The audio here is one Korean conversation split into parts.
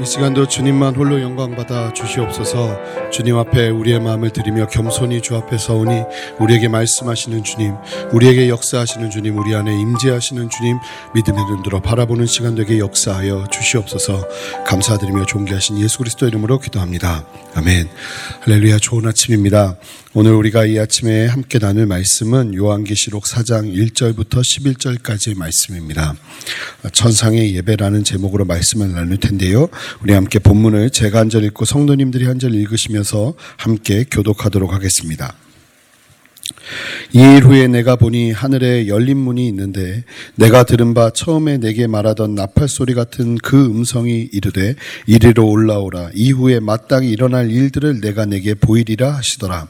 이 시간도 주님만 홀로 영광 받아 주시옵소서. 주님 앞에 우리의 마음을 드리며 겸손히 주 앞에 서오니 우리에게 말씀하시는 주님, 우리에게 역사하시는 주님, 우리 안에 임재하시는 주님, 믿음의 눈 들어 바라보는 시간 되게 역사하여 주시옵소서. 감사드리며 존귀하신 예수 그리스도 이름으로 기도합니다. 아멘. 할렐루야 좋은 아침입니다. 오늘 우리가 이 아침에 함께 나눌 말씀은 요한계시록 4장 1절부터 11절까지의 말씀입니다. 천상의 예배라는 제목으로 말씀을 나눌 텐데요. 우리 함께 본문을 제가 한 절 읽고 성도님들이 한 절 읽으시면서 함께 교독하도록 하겠습니다. 이일 후에 내가 보니 하늘에 열린 문이 있는데 내가 들은 바 처음에 내게 말하던 나팔 소리 같은 그 음성이 이르되 이리로 올라오라 이후에 마땅히 일어날 일들을 내가 내게 보이리라 하시더라.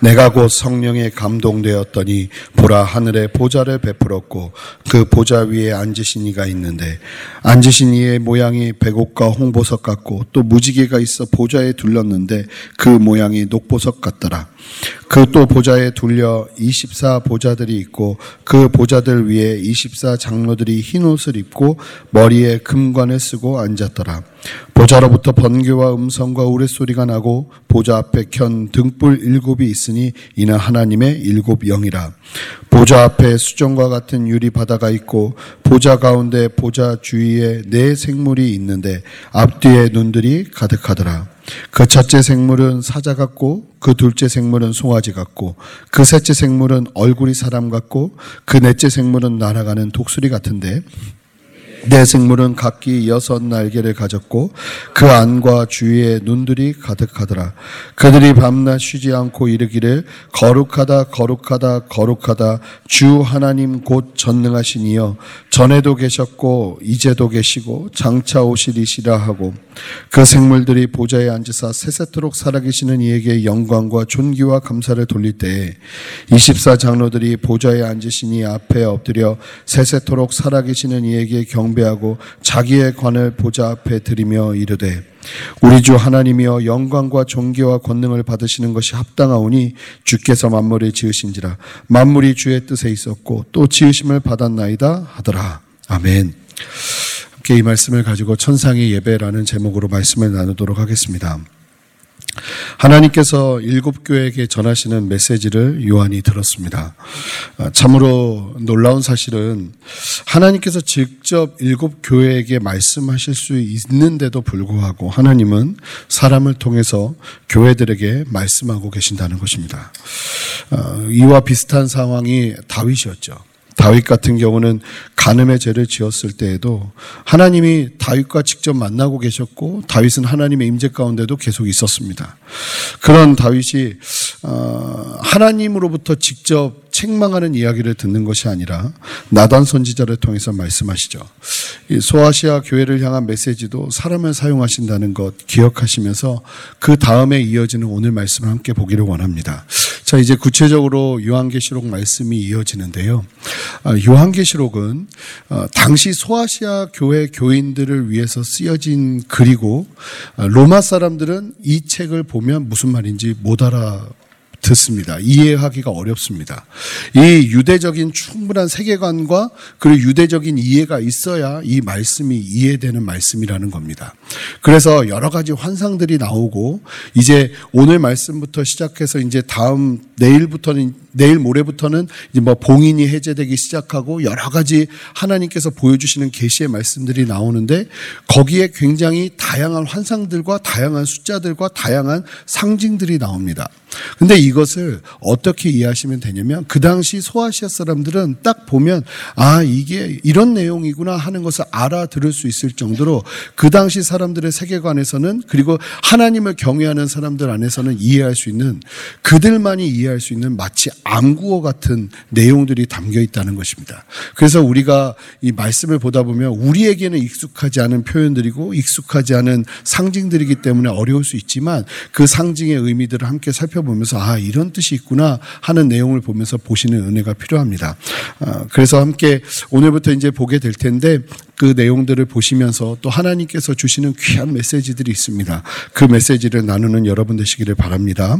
내가 곧 성령에 감동되었더니 보라 하늘에 보좌를 베풀었고 그 보좌 위에 앉으신 이가 있는데 앉으신 이의 모양이 백옥과 홍보석 같고 또 무지개가 있어 보좌에 둘렀는데 그 모양이 녹보석 같더라. 그 또 보좌에 둘려 24 보좌들이 있고 그 보좌들 위에 24 장로들이 흰 옷을 입고 머리에 금관을 쓰고 앉았더라. 보좌로부터 번개와 음성과 우레소리가 나고 보좌 앞에 켠 등불 일곱이 있으니 이는 하나님의 일곱 영이라. 보좌 앞에 수정과 같은 유리 바다가 있고 보좌 가운데 보좌 주위에 네 생물이 있는데 앞뒤에 눈들이 가득하더라. 그 첫째 생물은 사자 같고 그 둘째 생물은 송아지 같고 그 셋째 생물은 얼굴이 사람 같고 그 넷째 생물은 날아가는 독수리 같은데 내 생물은 각기 여섯 날개를 가졌고 그 안과 주위에 눈들이 가득하더라. 그들이 밤낮 쉬지 않고 이르기를 거룩하다 거룩하다 거룩하다 주 하나님 곧 전능하신 이여 전에도 계셨고 이제도 계시고 장차 오시리시라 하고 그 생물들이 보좌에 앉으사 세세토록 살아계시는 이에게 영광과 존귀와 감사를 돌릴 때에 24 장로들이 보좌에 앉으신 이 앞에 엎드려 세세토록 살아계시는 이에게 경 배하고 자기의 관을 보좌 앞에 드리며 이르되 우리 주 하나님이여 영광과 존귀와 권능을 받으시는 것이 합당하오니 주께서 만물을 지으신지라 만물이 주의 뜻에 있었고 또 지으심을 받았나이다 하더라 아멘. 함께 이 말씀을 가지고 천상의 예배라는 제목으로 말씀을 나누도록 하겠습니다. 하나님께서 일곱 교회에게 전하시는 메시지를 요한이 들었습니다. 아, 참으로 놀라운 사실은 하나님께서 직접 일곱 교회에게 말씀하실 수 있는데도 불구하고 하나님은 사람을 통해서 교회들에게 말씀하고 계신다는 것입니다. 아, 이와 비슷한 상황이 다윗이었죠. 다윗 같은 경우는 간음의 죄를 지었을 때에도 하나님이 다윗과 직접 만나고 계셨고 다윗은 하나님의 임재 가운데도 계속 있었습니다. 그런 다윗이 어, 하나님으로부터 직접 책망하는 이야기를 듣는 것이 아니라 나단 선지자를 통해서 말씀하시죠. 소아시아 교회를 향한 메시지도 사람을 사용하신다는 것 기억하시면서 그 다음에 이어지는 오늘 말씀을 함께 보기를 원합니다. 자, 이제 구체적으로 요한계시록 말씀이 이어지는데요. 아, 요한계시록은 어, 당시 소아시아 교회 교인들을 위해서 쓰여진 글이고 아, 로마 사람들은 이 책을 보면 무슨 말인지 못 알아 듣습니다. 이해하기가 어렵습니다. 이 유대적인 충분한 세계관과 그리고 유대적인 이해가 있어야 이 말씀이 이해되는 말씀이라는 겁니다. 그래서 여러 가지 환상들이 나오고 이제 오늘 말씀부터 시작해서 이제 다음 내일부터는 내일 모레부터는 이제 뭐 봉인이 해제되기 시작하고 여러 가지 하나님께서 보여주시는 계시의 말씀들이 나오는데 거기에 굉장히 다양한 환상들과 다양한 숫자들과 다양한 상징들이 나옵니다. 근데 이것을 어떻게 이해하시면 되냐면 그 당시 소아시아 사람들은 딱 보면 아 이게 이런 내용이구나 하는 것을 알아들을 수 있을 정도로 그 당시 사람들의 세계관에서는 그리고 하나님을 경외하는 사람들 안에서는 이해할 수 있는 그들만이 이해할 수 있는 마치 암구어 같은 내용들이 담겨 있다는 것입니다. 그래서 우리가 이 말씀을 보다 보면 우리에게는 익숙하지 않은 표현들이고 익숙하지 않은 상징들이기 때문에 어려울 수 있지만 그 상징의 의미들을 함께 살펴 보면서 아 이런 뜻이 있구나 하는 내용을 보면서 보시는 은혜가 필요합니다. 아, 그래서 함께 오늘부터 이제 보게 될 텐데 그 내용들을 보시면서 또 하나님께서 주시는 귀한 메시지들이 있습니다. 그 메시지를 나누는 여러분 되시기를 바랍니다.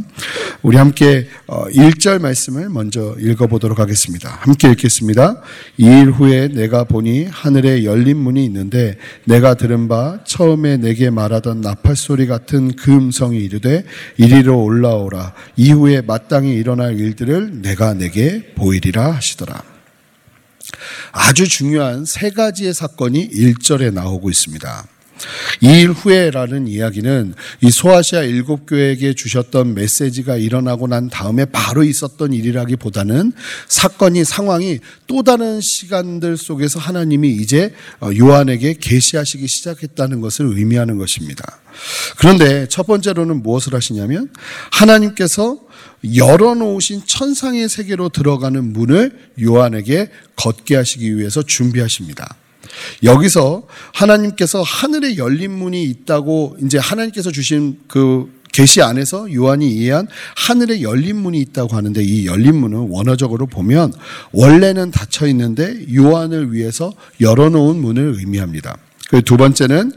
우리 함께 1절 어, 말씀을 먼저 읽어보도록 하겠습니다. 함께 읽겠습니다. 이일 후에 내가 보니 하늘에 열린 문이 있는데 내가 들은 바 처음에 내게 말하던 나팔 소리 같은 그 음성이 이르되 이리로 올라오라 이후에 마땅히 일어날 일들을 내가 내게 보이리라 하시더라. 아주 중요한 세 가지의 사건이 1절에 나오고 있습니다. 이 일 후에라는 이야기는 이 소아시아 일곱 교회에게 주셨던 메시지가 일어나고 난 다음에 바로 있었던 일이라기보다는 사건이 상황이 또 다른 시간들 속에서 하나님이 이제 어, 요한에게 계시하시기 시작했다는 것을 의미하는 것입니다. 그런데 첫 번째로는 무엇을 하시냐면 하나님께서 열어놓으신 천상의 세계로 들어가는 문을 요한에게 걷게 하시기 위해서 준비하십니다. 여기서 하나님께서 하늘에 열린 문이 있다고 이제 하나님께서 주신 그 계시 안에서 요한이 이해한 하늘에 열린 문이 있다고 하는데 이 열린 문은 원어적으로 보면 원래는 닫혀 있는데 요한을 위해서 열어놓은 문을 의미합니다. 두 번째는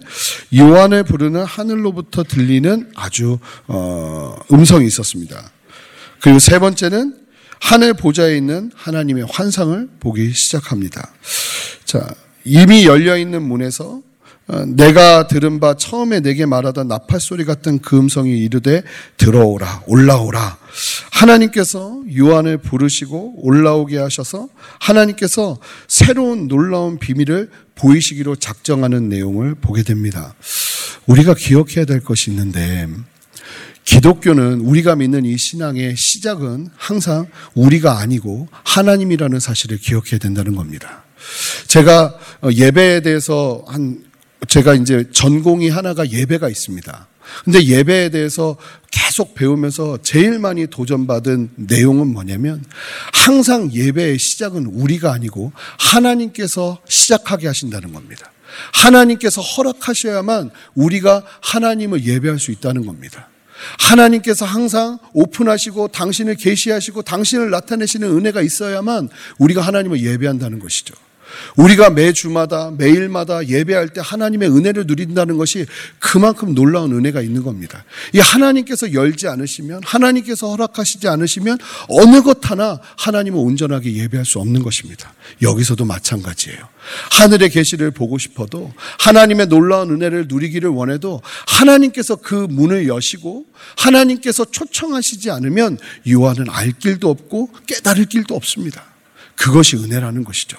요한을 부르는 하늘로부터 들리는 아주 어, 음성이 있었습니다. 그리고 세 번째는 하늘 보좌에 있는 하나님의 환상을 보기 시작합니다. 자, 이미 열려 있는 문에서 어, 내가 들은 바 처음에 내게 말하던 나팔 소리 같은 그 음성이 이르되 들어오라 올라오라 하나님께서 요한을 부르시고 올라오게 하셔서 하나님께서 새로운 놀라운 비밀을 보이시기로 작정하는 내용을 보게 됩니다. 우리가 기억해야 될 것이 있는데 기독교는 우리가 믿는 이 신앙의 시작은 항상 우리가 아니고 하나님이라는 사실을 기억해야 된다는 겁니다. 제가 어, 예배에 대해서 한 제가 이제 전공이 하나가 예배가 있습니다. 근데 예배에 대해서 계속 배우면서 제일 많이 도전받은 내용은 뭐냐면 항상 예배의 시작은 우리가 아니고 하나님께서 시작하게 하신다는 겁니다. 하나님께서 허락하셔야만 우리가 하나님을 예배할 수 있다는 겁니다. 하나님께서 항상 오픈하시고 당신을 계시하시고 당신을 나타내시는 은혜가 있어야만 우리가 하나님을 예배한다는 것이죠. 우리가 매 주마다 매일마다 예배할 때 하나님의 은혜를 누린다는 것이 그만큼 놀라운 은혜가 있는 겁니다. 이 하나님께서 열지 않으시면 하나님께서 허락하시지 않으시면 어느 것 하나 하나님을 온전하게 예배할 수 없는 것입니다. 여기서도 마찬가지예요. 하늘의 계시를 보고 싶어도 하나님의 놀라운 은혜를 누리기를 원해도 하나님께서 그 문을 여시고 하나님께서 초청하시지 않으면 요한은 알 길도 없고 깨달을 길도 없습니다. 그것이 은혜라는 것이죠.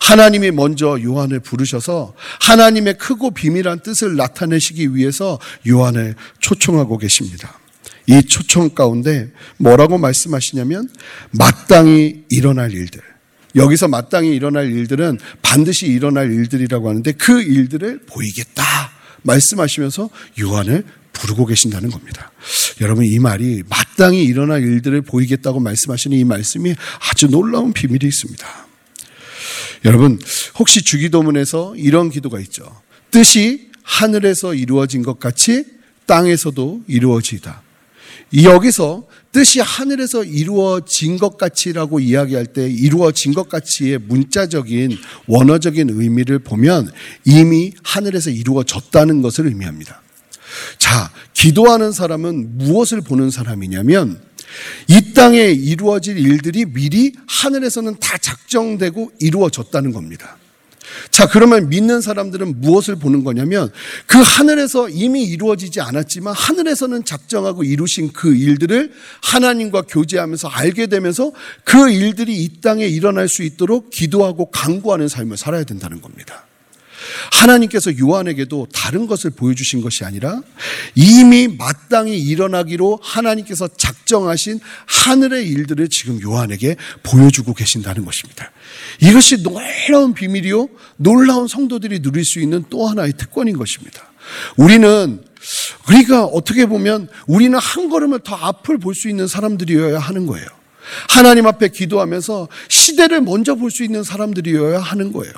하나님이 먼저 요한을 부르셔서 하나님의 크고 비밀한 뜻을 나타내시기 위해서 요한을 초청하고 계십니다. 이 초청 가운데 뭐라고 말씀하시냐면 마땅히 일어날 일들. 여기서 마땅히 일어날 일들은 반드시 일어날 일들이라고 하는데 그 일들을 보이겠다 말씀하시면서 요한을 부르고 계신다는 겁니다. 여러분 이 말이 마땅히 일어날 일들을 보이겠다고 말씀하시는 이 말씀이 아주 놀라운 비밀이 있습니다. 여러분, 혹시 주기도문에서 이런 기도가 있죠. 뜻이 하늘에서 이루어진 것 같이 땅에서도 이루어지다. 여기서 뜻이 하늘에서 이루어진 것 같이라고 이야기할 때 이루어진 것 같이의 문자적인 원어적인 의미를 보면 이미 하늘에서 이루어졌다는 것을 의미합니다. 자, 기도하는 사람은 무엇을 보는 사람이냐면 이 땅에 이루어질 일들이 미리 하늘에서는 다 작정되고 이루어졌다는 겁니다. 자, 그러면 믿는 사람들은 무엇을 보는 거냐면 그 하늘에서 이미 이루어지지 않았지만 하늘에서는 작정하고 이루신 그 일들을 하나님과 교제하면서 알게 되면서 그 일들이 이 땅에 일어날 수 있도록 기도하고 강구하는 삶을 살아야 된다는 겁니다. 하나님께서 요한에게도 다른 것을 보여주신 것이 아니라 이미 마땅히 일어나기로 하나님께서 작정하신 하늘의 일들을 지금 요한에게 보여주고 계신다는 것입니다. 이것이 놀라운 비밀이요, 놀라운 성도들이 누릴 수 있는 또 하나의 특권인 것입니다. 우리는 그러니까 어떻게 보면 우리는 한 걸음을 더 앞을 볼 수 있는 사람들이어야 하는 거예요. 하나님 앞에 기도하면서 시대를 먼저 볼 수 있는 사람들이어야 하는 거예요.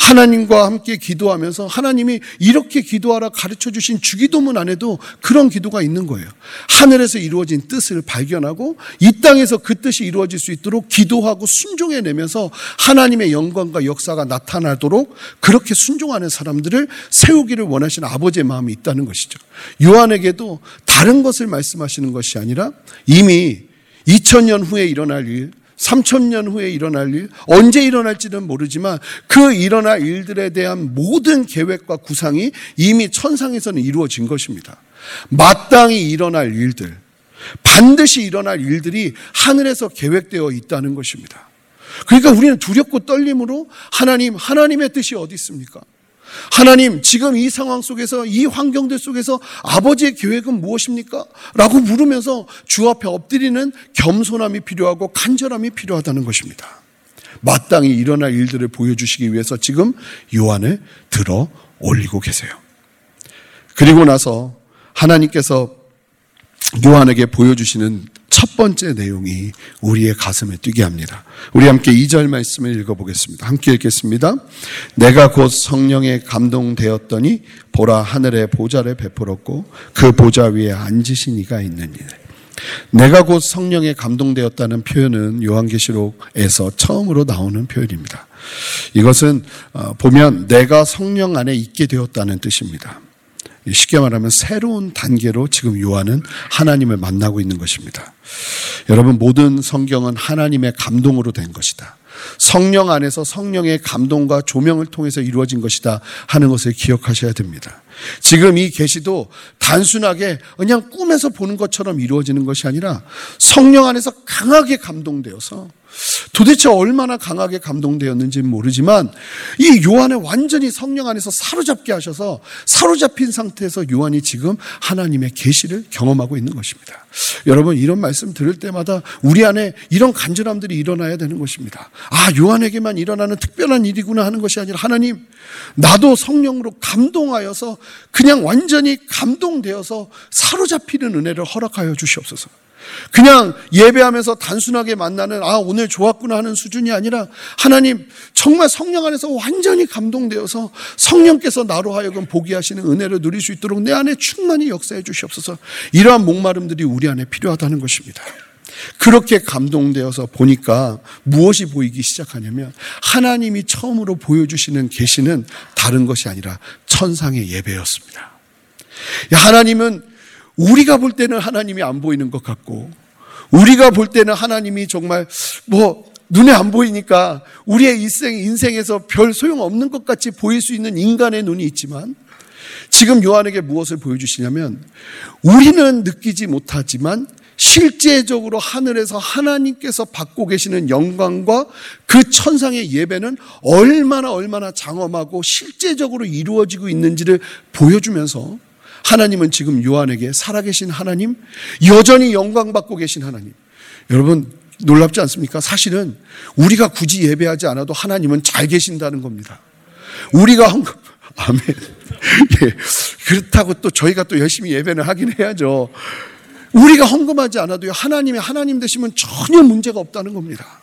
하나님과 함께 기도하면서 하나님이 이렇게 기도하라 가르쳐 주신 주기도문 안에도 그런 기도가 있는 거예요. 하늘에서 이루어진 뜻을 발견하고 이 땅에서 그 뜻이 이루어질 수 있도록 기도하고 순종해 내면서 하나님의 영광과 역사가 나타나도록 그렇게 순종하는 사람들을 세우기를 원하시는 아버지의 마음이 있다는 것이죠. 요한에게도 다른 것을 말씀하시는 것이 아니라 이미 2000년 후에 일어날 일, 3천년 후에 일어날 일, 언제 일어날지는 모르지만 그 일어날 일들에 대한 모든 계획과 구상이 이미 천상에서는 이루어진 것입니다. 마땅히 일어날 일들, 반드시 일어날 일들이 하늘에서 계획되어 있다는 것입니다. 그러니까 우리는 두렵고 떨림으로 하나님, 하나님의 뜻이 어디 있습니까? 하나님, 지금 이 상황 속에서, 이 환경들 속에서 아버지의 계획은 무엇입니까? 라고 물으면서 주 앞에 엎드리는 겸손함이 필요하고 간절함이 필요하다는 것입니다. 마땅히 일어날 일들을 보여주시기 위해서 지금 요한을 들어 올리고 계세요. 그리고 나서 하나님께서 요한에게 보여주시는 첫 번째 내용이 우리의 가슴에 뛰게 합니다. 우리 함께 2절 말씀을 읽어보겠습니다. 함께 읽겠습니다. 내가 곧 성령에 감동되었더니 보라 하늘의 보좌를 베풀었고 그 보좌 위에 앉으신 이가 있느니 내가 곧 성령에 감동되었다는 표현은 요한계시록에서 처음으로 나오는 표현입니다. 이것은 어, 보면 내가 성령 안에 있게 되었다는 뜻입니다. 쉽게 말하면 새로운 단계로 지금 요한은 하나님을 만나고 있는 것입니다. 여러분 모든 성경은 하나님의 감동으로 된 것이다. 성령 안에서 성령의 감동과 조명을 통해서 이루어진 것이다 하는 것을 기억하셔야 됩니다. 지금 이 계시도 단순하게 그냥 꿈에서 보는 것처럼 이루어지는 것이 아니라 성령 안에서 강하게 감동되어서 도대체 얼마나 강하게 감동되었는지 모르지만 이 요한을 완전히 성령 안에서 사로잡게 하셔서 사로잡힌 상태에서 요한이 지금 하나님의 계시를 경험하고 있는 것입니다. 여러분 이런 말씀 들을 때마다 우리 안에 이런 간절함들이 일어나야 되는 것입니다. 아 요한에게만 일어나는 특별한 일이구나 하는 것이 아니라 하나님 나도 성령으로 감동하여서 그냥 완전히 감동되어서 사로잡히는 은혜를 허락하여 주시옵소서. 그냥 예배하면서 단순하게 만나는 아 오늘 좋았구나 하는 수준이 아니라 하나님 정말 성령 안에서 완전히 감동되어서 성령께서 나로 하여금 보게 하시는 은혜를 누릴 수 있도록 내 안에 충만히 역사해 주시옵소서. 이러한 목마름들이 우리 안에 필요하다는 것입니다. 그렇게 감동되어서 보니까 무엇이 보이기 시작하냐면 하나님이 처음으로 보여주시는 계시는 다른 것이 아니라 천상의 예배였습니다. 하나님은 우리가 볼 때는 하나님이 안 보이는 것 같고, 우리가 볼 때는 하나님이 정말 뭐 눈에 안 보이니까 우리의 인생, 인생에서 별 소용 없는 것 같이 보일 수 있는 인간의 눈이 있지만, 지금 요한에게 무엇을 보여주시냐면, 우리는 느끼지 못하지만, 실제적으로 하늘에서 하나님께서 받고 계시는 영광과 그 천상의 예배는 얼마나 얼마나 장엄하고 실제적으로 이루어지고 있는지를 보여주면서 하나님은 지금 요한에게 살아계신 하나님, 여전히 영광 받고 계신 하나님. 여러분, 놀랍지 않습니까? 사실은 우리가 굳이 예배하지 않아도 하나님은 잘 계신다는 겁니다. 우리가 헌금, 아멘. 예. 그렇다고 또 저희가 또 열심히 예배는 하긴 해야죠. 우리가 헌금하지 않아도 하나님이 하나님 되시면 전혀 문제가 없다는 겁니다.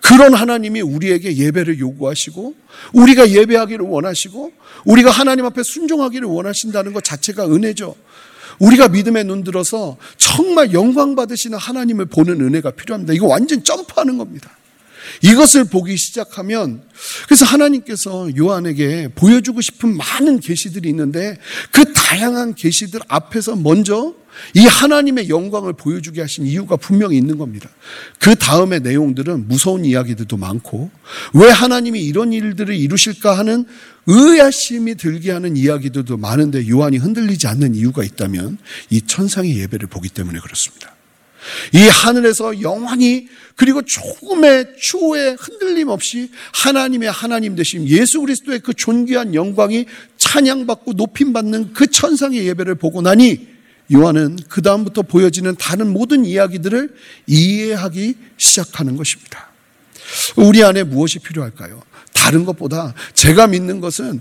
그런 하나님이 우리에게 예배를 요구하시고 우리가 예배하기를 원하시고 우리가 하나님 앞에 순종하기를 원하신다는 것 자체가 은혜죠. 우리가 믿음에 눈 들어서 정말 영광 받으시는 하나님을 보는 은혜가 필요합니다. 이거 완전 점프하는 겁니다. 이것을 보기 시작하면 그래서 하나님께서 요한에게 보여주고 싶은 많은 계시들이 있는데 그 다양한 계시들 앞에서 먼저 이 하나님의 영광을 보여주게 하신 이유가 분명히 있는 겁니다. 그 다음의 내용들은 무서운 이야기들도 많고 왜 하나님이 이런 일들을 이루실까 하는 의아심이 들게 하는 이야기들도 많은데 요한이 흔들리지 않는 이유가 있다면 이 천상의 예배를 보기 때문에 그렇습니다. 이 하늘에서 영원히 그리고 조금의 추후에 흔들림 없이 하나님의 하나님 되심 예수 그리스도의 그 존귀한 영광이 찬양받고 높임받는 그 천상의 예배를 보고 나니 요한은 그 다음부터 보여지는 다른 모든 이야기들을 이해하기 시작하는 것입니다. 우리 안에 무엇이 필요할까요? 다른 것보다 제가 믿는 것은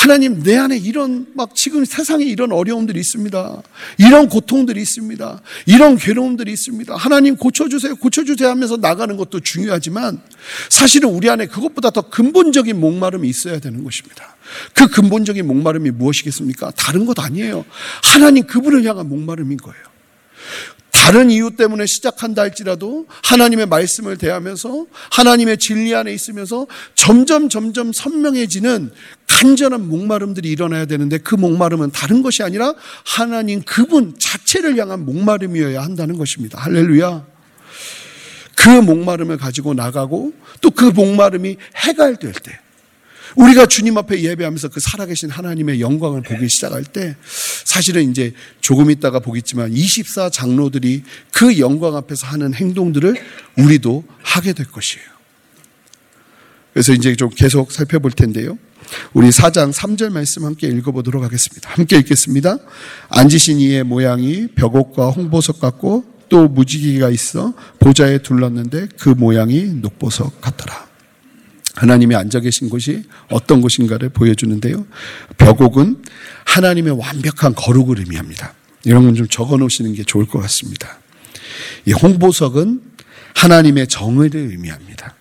하나님 내 안에 이런 막 지금 세상에 이런 어려움들이 있습니다. 이런 고통들이 있습니다. 이런 괴로움들이 있습니다. 하나님 고쳐주세요. 고쳐주세요 하면서 나가는 것도 중요하지만 사실은 우리 안에 그것보다 더 근본적인 목마름이 있어야 되는 것입니다. 그 근본적인 목마름이 무엇이겠습니까? 다른 것 아니에요. 하나님 그분을 향한 목마름인 거예요. 다른 이유 때문에 시작한다 할지라도 하나님의 말씀을 대하면서 하나님의 진리 안에 있으면서 점점 점점 선명해지는 간절한 목마름들이 일어나야 되는데 그 목마름은 다른 것이 아니라 하나님 그분 자체를 향한 목마름이어야 한다는 것입니다. 할렐루야. 그 목마름을 가지고 나가고 또 그 목마름이 해갈될 때 우리가 주님 앞에 예배하면서 그 살아계신 하나님의 영광을 보기 시작할 때 사실은 이제 조금 있다가 보겠지만 24 장로들이 그 영광 앞에서 하는 행동들을 우리도 하게 될 것이에요. 그래서 이제 좀 계속 살펴볼 텐데요. 우리 4장 3절 말씀 함께 읽어보도록 하겠습니다. 함께 읽겠습니다. 앉으신 이의 모양이 벽옥과 홍보석 같고 또 무지개가 있어 보좌에 둘렀는데 그 모양이 녹보석 같더라. 하나님이 앉아 계신 곳이 어떤 곳인가를 보여주는데요. 벽옥은 하나님의 완벽한 거룩을 의미합니다. 이런 건 좀 적어 놓으시는 게 좋을 것 같습니다. 이 홍보석은 하나님의 정의를 의미합니다.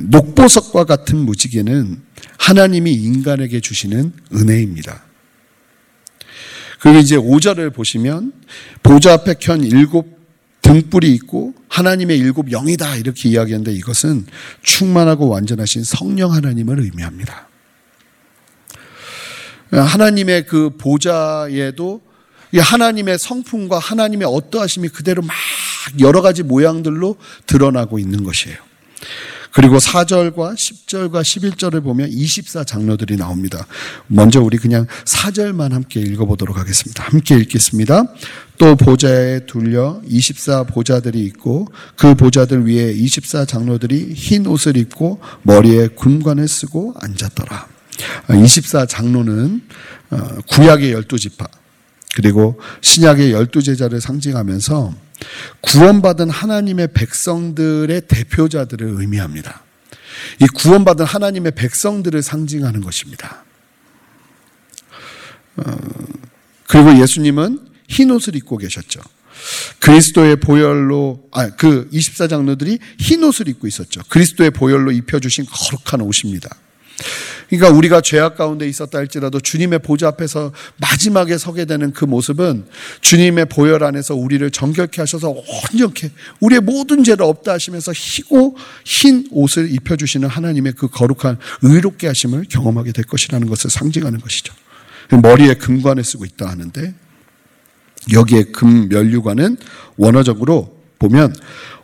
녹보석과 같은 무지개는 하나님이 인간에게 주시는 은혜입니다. 그리고 이제 5절을 보시면 보좌 앞에 켠 일곱 등불이 있고 하나님의 일곱 영이다 이렇게 이야기하는데 이것은 충만하고 완전하신 성령 하나님을 의미합니다. 하나님의 그 보좌에도 하나님의 성품과 하나님의 어떠하심이 그대로 막 여러 가지 모양들로 드러나고 있는 것이에요. 그리고 4절과 10절과 11절을 보면 24 장로들이 나옵니다. 먼저 우리 그냥 4절만 함께 읽어보도록 하겠습니다. 함께 읽겠습니다. 또 보좌에 둘려 24 보좌들이 있고 그 보좌들 위에 24 장로들이 흰 옷을 입고 머리에 군관을 쓰고 앉았더라. 24 장로는 어, 구약의 열두 지파 그리고 신약의 열두 제자를 상징하면서 구원받은 하나님의 백성들의 대표자들을 의미합니다. 이 구원받은 하나님의 백성들을 상징하는 것입니다. 어, 그리고 예수님은 흰 옷을 입고 계셨죠. 그리스도의 보혈로, 아, 그 24장로들이 흰 옷을 입고 있었죠. 그리스도의 보혈로 입혀 주신 거룩한 옷입니다. 그러니까 우리가 죄악 가운데 있었다 할지라도 주님의 보좌 앞에서 마지막에 서게 되는 그 모습은 주님의 보혈 안에서 우리를 정결케 하셔서 온전케 우리의 모든 죄를 없다 하시면서 희고 흰 옷을 입혀 주시는 하나님의 그 거룩한 의롭게 하심을 경험하게 될 것이라는 것을 상징하는 것이죠. 머리에 금관을 쓰고 있다 하는데 여기에 금 면류관은 원어적으로 보면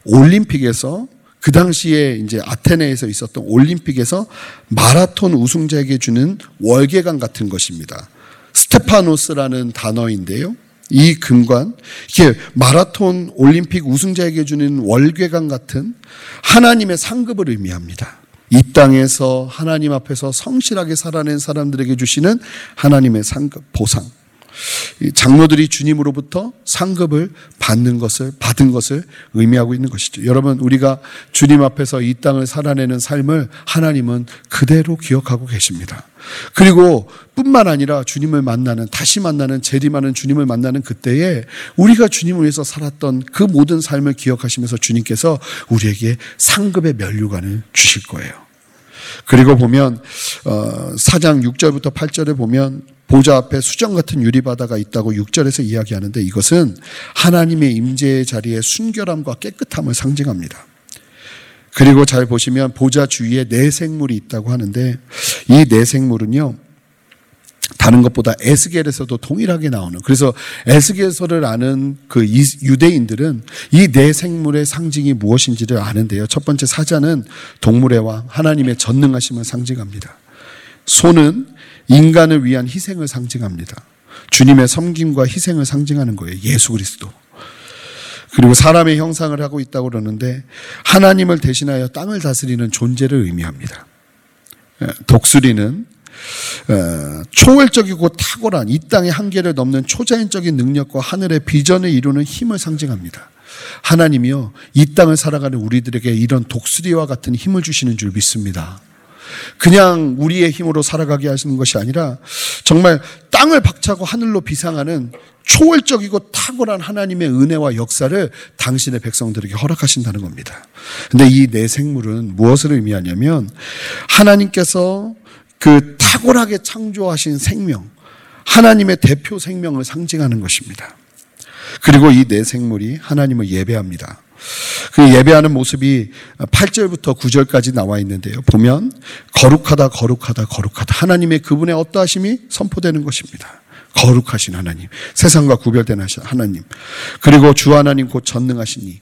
올림픽에서 그 당시에 이제 아테네에서 있었던 올림픽에서 마라톤 우승자에게 주는 월계관 같은 것입니다. 스테파노스라는 단어인데요. 이 금관, 이게 마라톤 올림픽 우승자에게 주는 월계관 같은 하나님의 상급을 의미합니다. 이 땅에서 하나님 앞에서 성실하게 살아낸 사람들에게 주시는 하나님의 상급, 보상. 장로들이 주님으로부터 상급을 받는 것을 받은 것을 의미하고 있는 것이죠. 여러분 우리가 주님 앞에서 이 땅을 살아내는 삶을 하나님은 그대로 기억하고 계십니다. 그리고 뿐만 아니라 주님을 만나는 다시 만나는 재림하는 주님을 만나는 그때에 우리가 주님을 위해서 살았던 그 모든 삶을 기억하시면서 주님께서 우리에게 상급의 면류관을 주실 거예요. 그리고 보면 어, 4장 6절부터 8절에 보면 보좌 앞에 수정 같은 유리바다가 있다고 6절에서 이야기하는데 이것은 하나님의 임재의 자리에 순결함과 깨끗함을 상징합니다. 그리고 잘 보시면 보좌 주위에 내생물이 있다고 하는데 이 내생물은요. 다른 것보다 에스겔에서도 동일하게 나오는 그래서 에스겔서를 아는 그 유대인들은 이 내생물의 상징이 무엇인지를 아는데요. 첫 번째 사자는 동물의 왕 하나님의 전능하심을 상징합니다. 소는 인간을 위한 희생을 상징합니다. 주님의 섬김과 희생을 상징하는 거예요. 예수 그리스도. 그리고 사람의 형상을 하고 있다고 그러는데 하나님을 대신하여 땅을 다스리는 존재를 의미합니다. 독수리는 초월적이고 탁월한 이 땅의 한계를 넘는 초자연적인 능력과 하늘의 비전을 이루는 힘을 상징합니다. 하나님이요, 이 땅을 살아가는 우리들에게 이런 독수리와 같은 힘을 주시는 줄 믿습니다. 그냥 우리의 힘으로 살아가게 하시는 것이 아니라 정말 땅을 박차고 하늘로 비상하는 초월적이고 탁월한 하나님의 은혜와 역사를 당신의 백성들에게 허락하신다는 겁니다. 근데 이 내 생물은 무엇을 의미하냐면 하나님께서 그 탁월하게 창조하신 생명, 하나님의 대표 생명을 상징하는 것입니다. 그리고 이 내 생물이 하나님을 예배합니다. 그 예배하는 모습이 8절부터 9절까지 나와 있는데요. 보면 거룩하다 거룩하다 거룩하다 하나님의 그분의 어떠하심이 선포되는 것입니다. 거룩하신 하나님, 세상과 구별된 하나님, 그리고 주 하나님 곧 전능하시니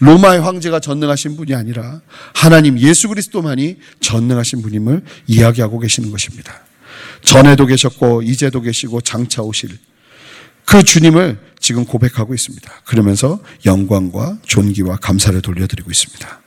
로마의 황제가 전능하신 분이 아니라 하나님 예수 그리스도만이 전능하신 분임을 이야기하고 계시는 것입니다. 전에도 계셨고 이제도 계시고 장차 오실 그 주님을 지금 고백하고 있습니다. 그러면서 영광과 존귀와 감사를 돌려드리고 있습니다.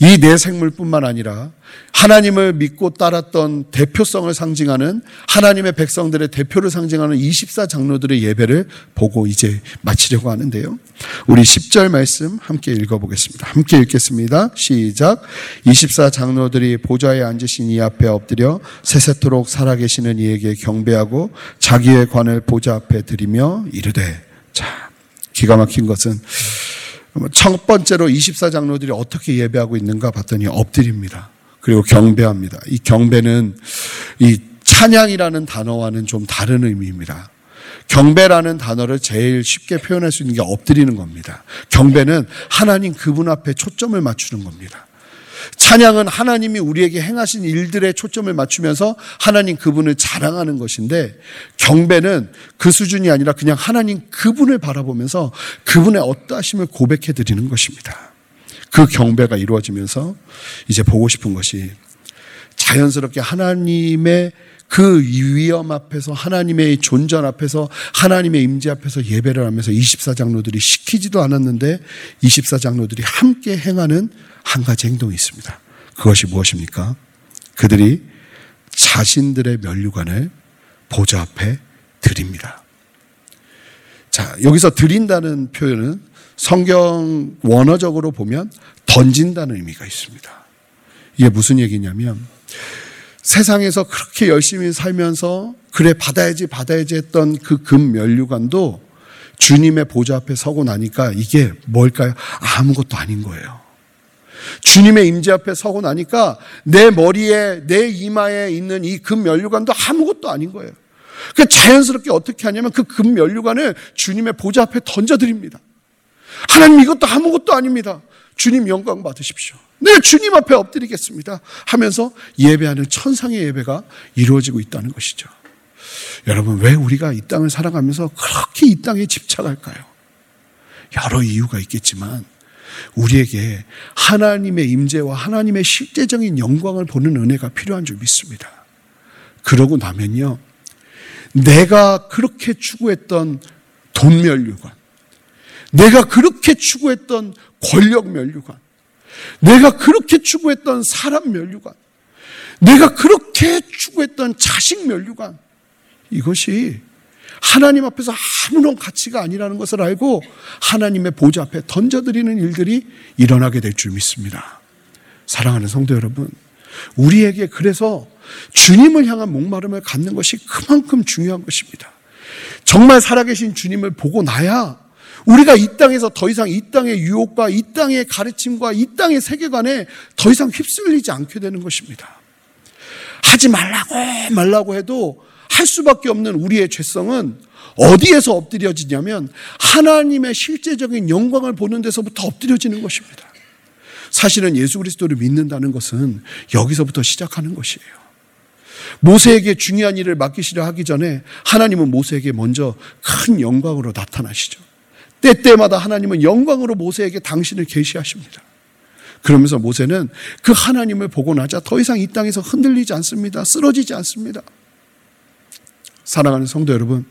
이 내 생물뿐만 아니라 하나님을 믿고 따랐던 대표성을 상징하는 하나님의 백성들의 대표를 상징하는 24 장로들의 예배를 보고 이제 마치려고 하는데요. 우리 10절 말씀 함께 읽어보겠습니다. 함께 읽겠습니다. 시작. 24 장로들이 보좌에 앉으신 이 앞에 엎드려 세세토록 살아계시는 이에게 경배하고 자기의 관을 보좌 앞에 드리며 이르되 자 기가 막힌 것은 첫 번째로 24장로들이 어떻게 예배하고 있는가 봤더니 엎드립니다. 그리고 경배합니다. 이 경배는 이 찬양이라는 단어와는 좀 다른 의미입니다. 경배라는 단어를 제일 쉽게 표현할 수 있는 게 엎드리는 겁니다. 경배는 하나님 그분 앞에 초점을 맞추는 겁니다. 찬양은 하나님이 우리에게 행하신 일들에 초점을 맞추면서 하나님 그분을 자랑하는 것인데 경배는 그 수준이 아니라 그냥 하나님 그분을 바라보면서 그분의 어떠하심을 고백해 드리는 것입니다. 그 경배가 이루어지면서 이제 보고 싶은 것이 자연스럽게 하나님의 그 위험 앞에서 하나님의 존전 앞에서 하나님의 임재 앞에서 예배를 하면서 24장로들이 시키지도 않았는데 24장로들이 함께 행하는 한 가지 행동이 있습니다. 그것이 무엇입니까? 그들이 자신들의 면류관을 보좌 앞에 드립니다. 자, 여기서 드린다는 표현은 성경 원어적으로 보면 던진다는 의미가 있습니다. 이게 무슨 얘기냐면 세상에서 그렇게 열심히 살면서 그래 받아야지 받아야지 했던 그 금 면류관도 주님의 보좌 앞에 서고 나니까 이게 뭘까요? 아무것도 아닌 거예요. 주님의 임재 앞에 서고 나니까 내 머리에 내 이마에 있는 이금 면류관도 아무것도 아닌 거예요. 그 자연스럽게 어떻게 하냐면 그금 면류관을 주님의 보좌 앞에 던져 드립니다. 하나님 이것도 아무것도 아닙니다. 주님 영광 받으십시오. 네, 주님 앞에 엎드리겠습니다. 하면서 예배하는 천상의 예배가 이루어지고 있다는 것이죠. 여러분, 왜 우리가 이 땅을 살아가면서 그렇게 이 땅에 집착할까요? 여러 이유가 있겠지만, 우리에게 하나님의 임재와 하나님의 실제적인 영광을 보는 은혜가 필요한 줄 믿습니다. 그러고 나면요. 내가 그렇게 추구했던 돈 멸류관, 내가 그렇게 추구했던 권력 멸류관, 내가 그렇게 추구했던 사람 멸류관, 내가 그렇게 추구했던 자식 멸류관, 이것이 하나님 앞에서 아무런 가치가 아니라는 것을 알고 하나님의 보좌 앞에 던져드리는 일들이 일어나게 될 줄 믿습니다. 사랑하는 성도 여러분, 우리에게 그래서 주님을 향한 목마름을 갖는 것이 그만큼 중요한 것입니다. 정말 살아계신 주님을 보고 나야 우리가 이 땅에서 더 이상 이 땅의 유혹과 이 땅의 가르침과 이 땅의 세계관에 더 이상 휩쓸리지 않게 되는 것입니다. 하지 말라고 말라고 해도 할 수밖에 없는 우리의 죄성은 어디에서 엎드려지냐면 하나님의 실제적인 영광을 보는 데서부터 엎드려지는 것입니다. 사실은 예수 그리스도를 믿는다는 것은 여기서부터 시작하는 것이에요. 모세에게 중요한 일을 맡기시려 하기 전에 하나님은 모세에게 먼저 큰 영광으로 나타나시죠. 때때마다 하나님은 영광으로 모세에게 당신을 계시하십니다. 그러면서 모세는 그 하나님을 보고 나자 더 이상 이 땅에서 흔들리지 않습니다. 쓰러지지 않습니다. 사랑하는 성도 여러분,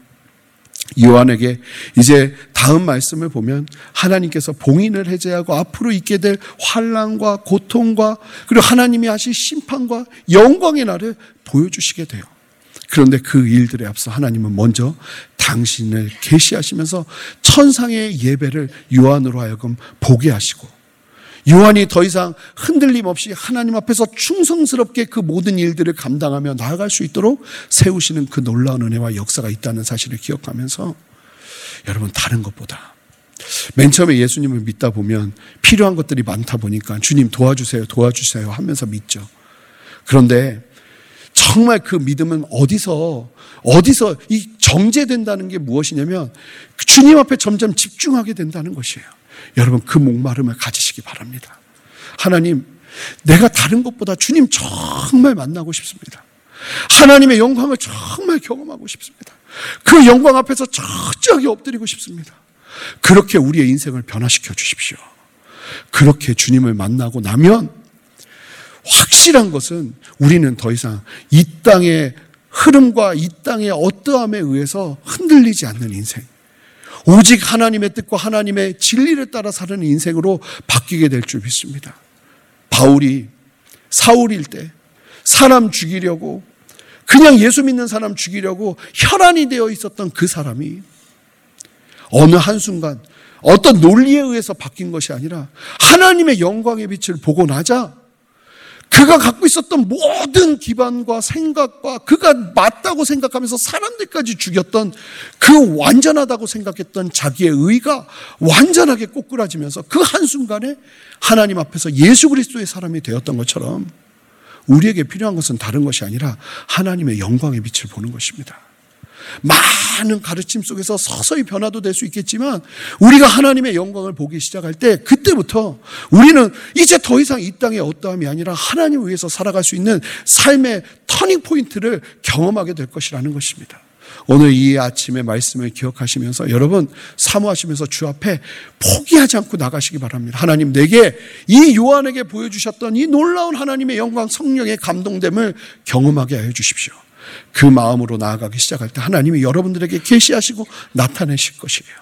요한에게 이제 다음 말씀을 보면 하나님께서 봉인을 해제하고 앞으로 있게 될 환란과 고통과 그리고 하나님이 하실 심판과 영광의 날을 보여주시게 돼요. 그런데 그 일들에 앞서 하나님은 먼저 당신을 계시하시면서 천상의 예배를 요한으로 하여금 보게 하시고 요한이 더 이상 흔들림 없이 하나님 앞에서 충성스럽게 그 모든 일들을 감당하며 나아갈 수 있도록 세우시는 그 놀라운 은혜와 역사가 있다는 사실을 기억하면서 여러분 다른 것보다 맨 처음에 예수님을 믿다 보면 필요한 것들이 많다 보니까 주님 도와주세요, 도와주세요 하면서 믿죠. 그런데 정말 그 믿음은 어디서, 어디서 이 정제된다는 게 무엇이냐면 주님 앞에 점점 집중하게 된다는 것이에요. 여러분 그 목마름을 가지시기 바랍니다. 하나님, 내가 다른 것보다 주님 정말 만나고 싶습니다. 하나님의 영광을 정말 경험하고 싶습니다. 그 영광 앞에서 철저하게 엎드리고 싶습니다. 그렇게 우리의 인생을 변화시켜 주십시오. 그렇게 주님을 만나고 나면 확실한 것은 우리는 더 이상 이 땅의 흐름과 이 땅의 어떠함에 의해서 흔들리지 않는 인생. 오직 하나님의 뜻과 하나님의 진리를 따라 사는 인생으로 바뀌게 될 줄 믿습니다. 바울이 사울일 때 사람 죽이려고 그냥 예수 믿는 사람 죽이려고 혈안이 되어 있었던 그 사람이 어느 한순간 어떤 논리에 의해서 바뀐 것이 아니라 하나님의 영광의 빛을 보고 나자 그가 갖고 있었던 모든 기반과 생각과 그가 맞다고 생각하면서 사람들까지 죽였던 그 완전하다고 생각했던 자기의 의가 완전하게 꼬꾸라지면서 그 한순간에 하나님 앞에서 예수 그리스도의 사람이 되었던 것처럼 우리에게 필요한 것은 다른 것이 아니라 하나님의 영광의 빛을 보는 것입니다. 많은 가르침 속에서 서서히 변화도 될 수 있겠지만 우리가 하나님의 영광을 보기 시작할 때 그때부터 우리는 이제 더 이상 이 땅의 어떠함이 아니라 하나님을 위해서 살아갈 수 있는 삶의 터닝 포인트를 경험하게 될 것이라는 것입니다. 오늘 이 아침의 말씀을 기억하시면서 여러분 사모하시면서 주 앞에 포기하지 않고 나가시기 바랍니다. 하나님 내게 이 요한에게 보여주셨던 이 놀라운 하나님의 영광 성령의 감동됨을 경험하게 하여 주십시오. 그 마음으로 나아가기 시작할 때 하나님이 여러분들에게 계시하시고 나타내실 것이에요.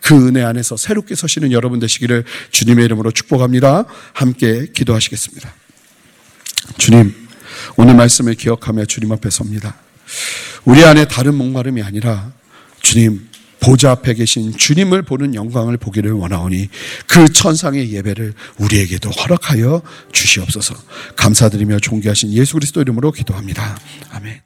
그 은혜 안에서 새롭게 서시는 여러분 되시기를 주님의 이름으로 축복합니다. 함께 기도하시겠습니다. 주님, 오늘 말씀을 기억하며 주님 앞에 섭니다. 우리 안에 다른 목마름이 아니라 주님, 보좌 앞에 계신 주님을 보는 영광을 보기를 원하오니 그 천상의 예배를 우리에게도 허락하여 주시옵소서. 감사드리며 존귀하신 예수 그리스도 이름으로 기도합니다. 아멘.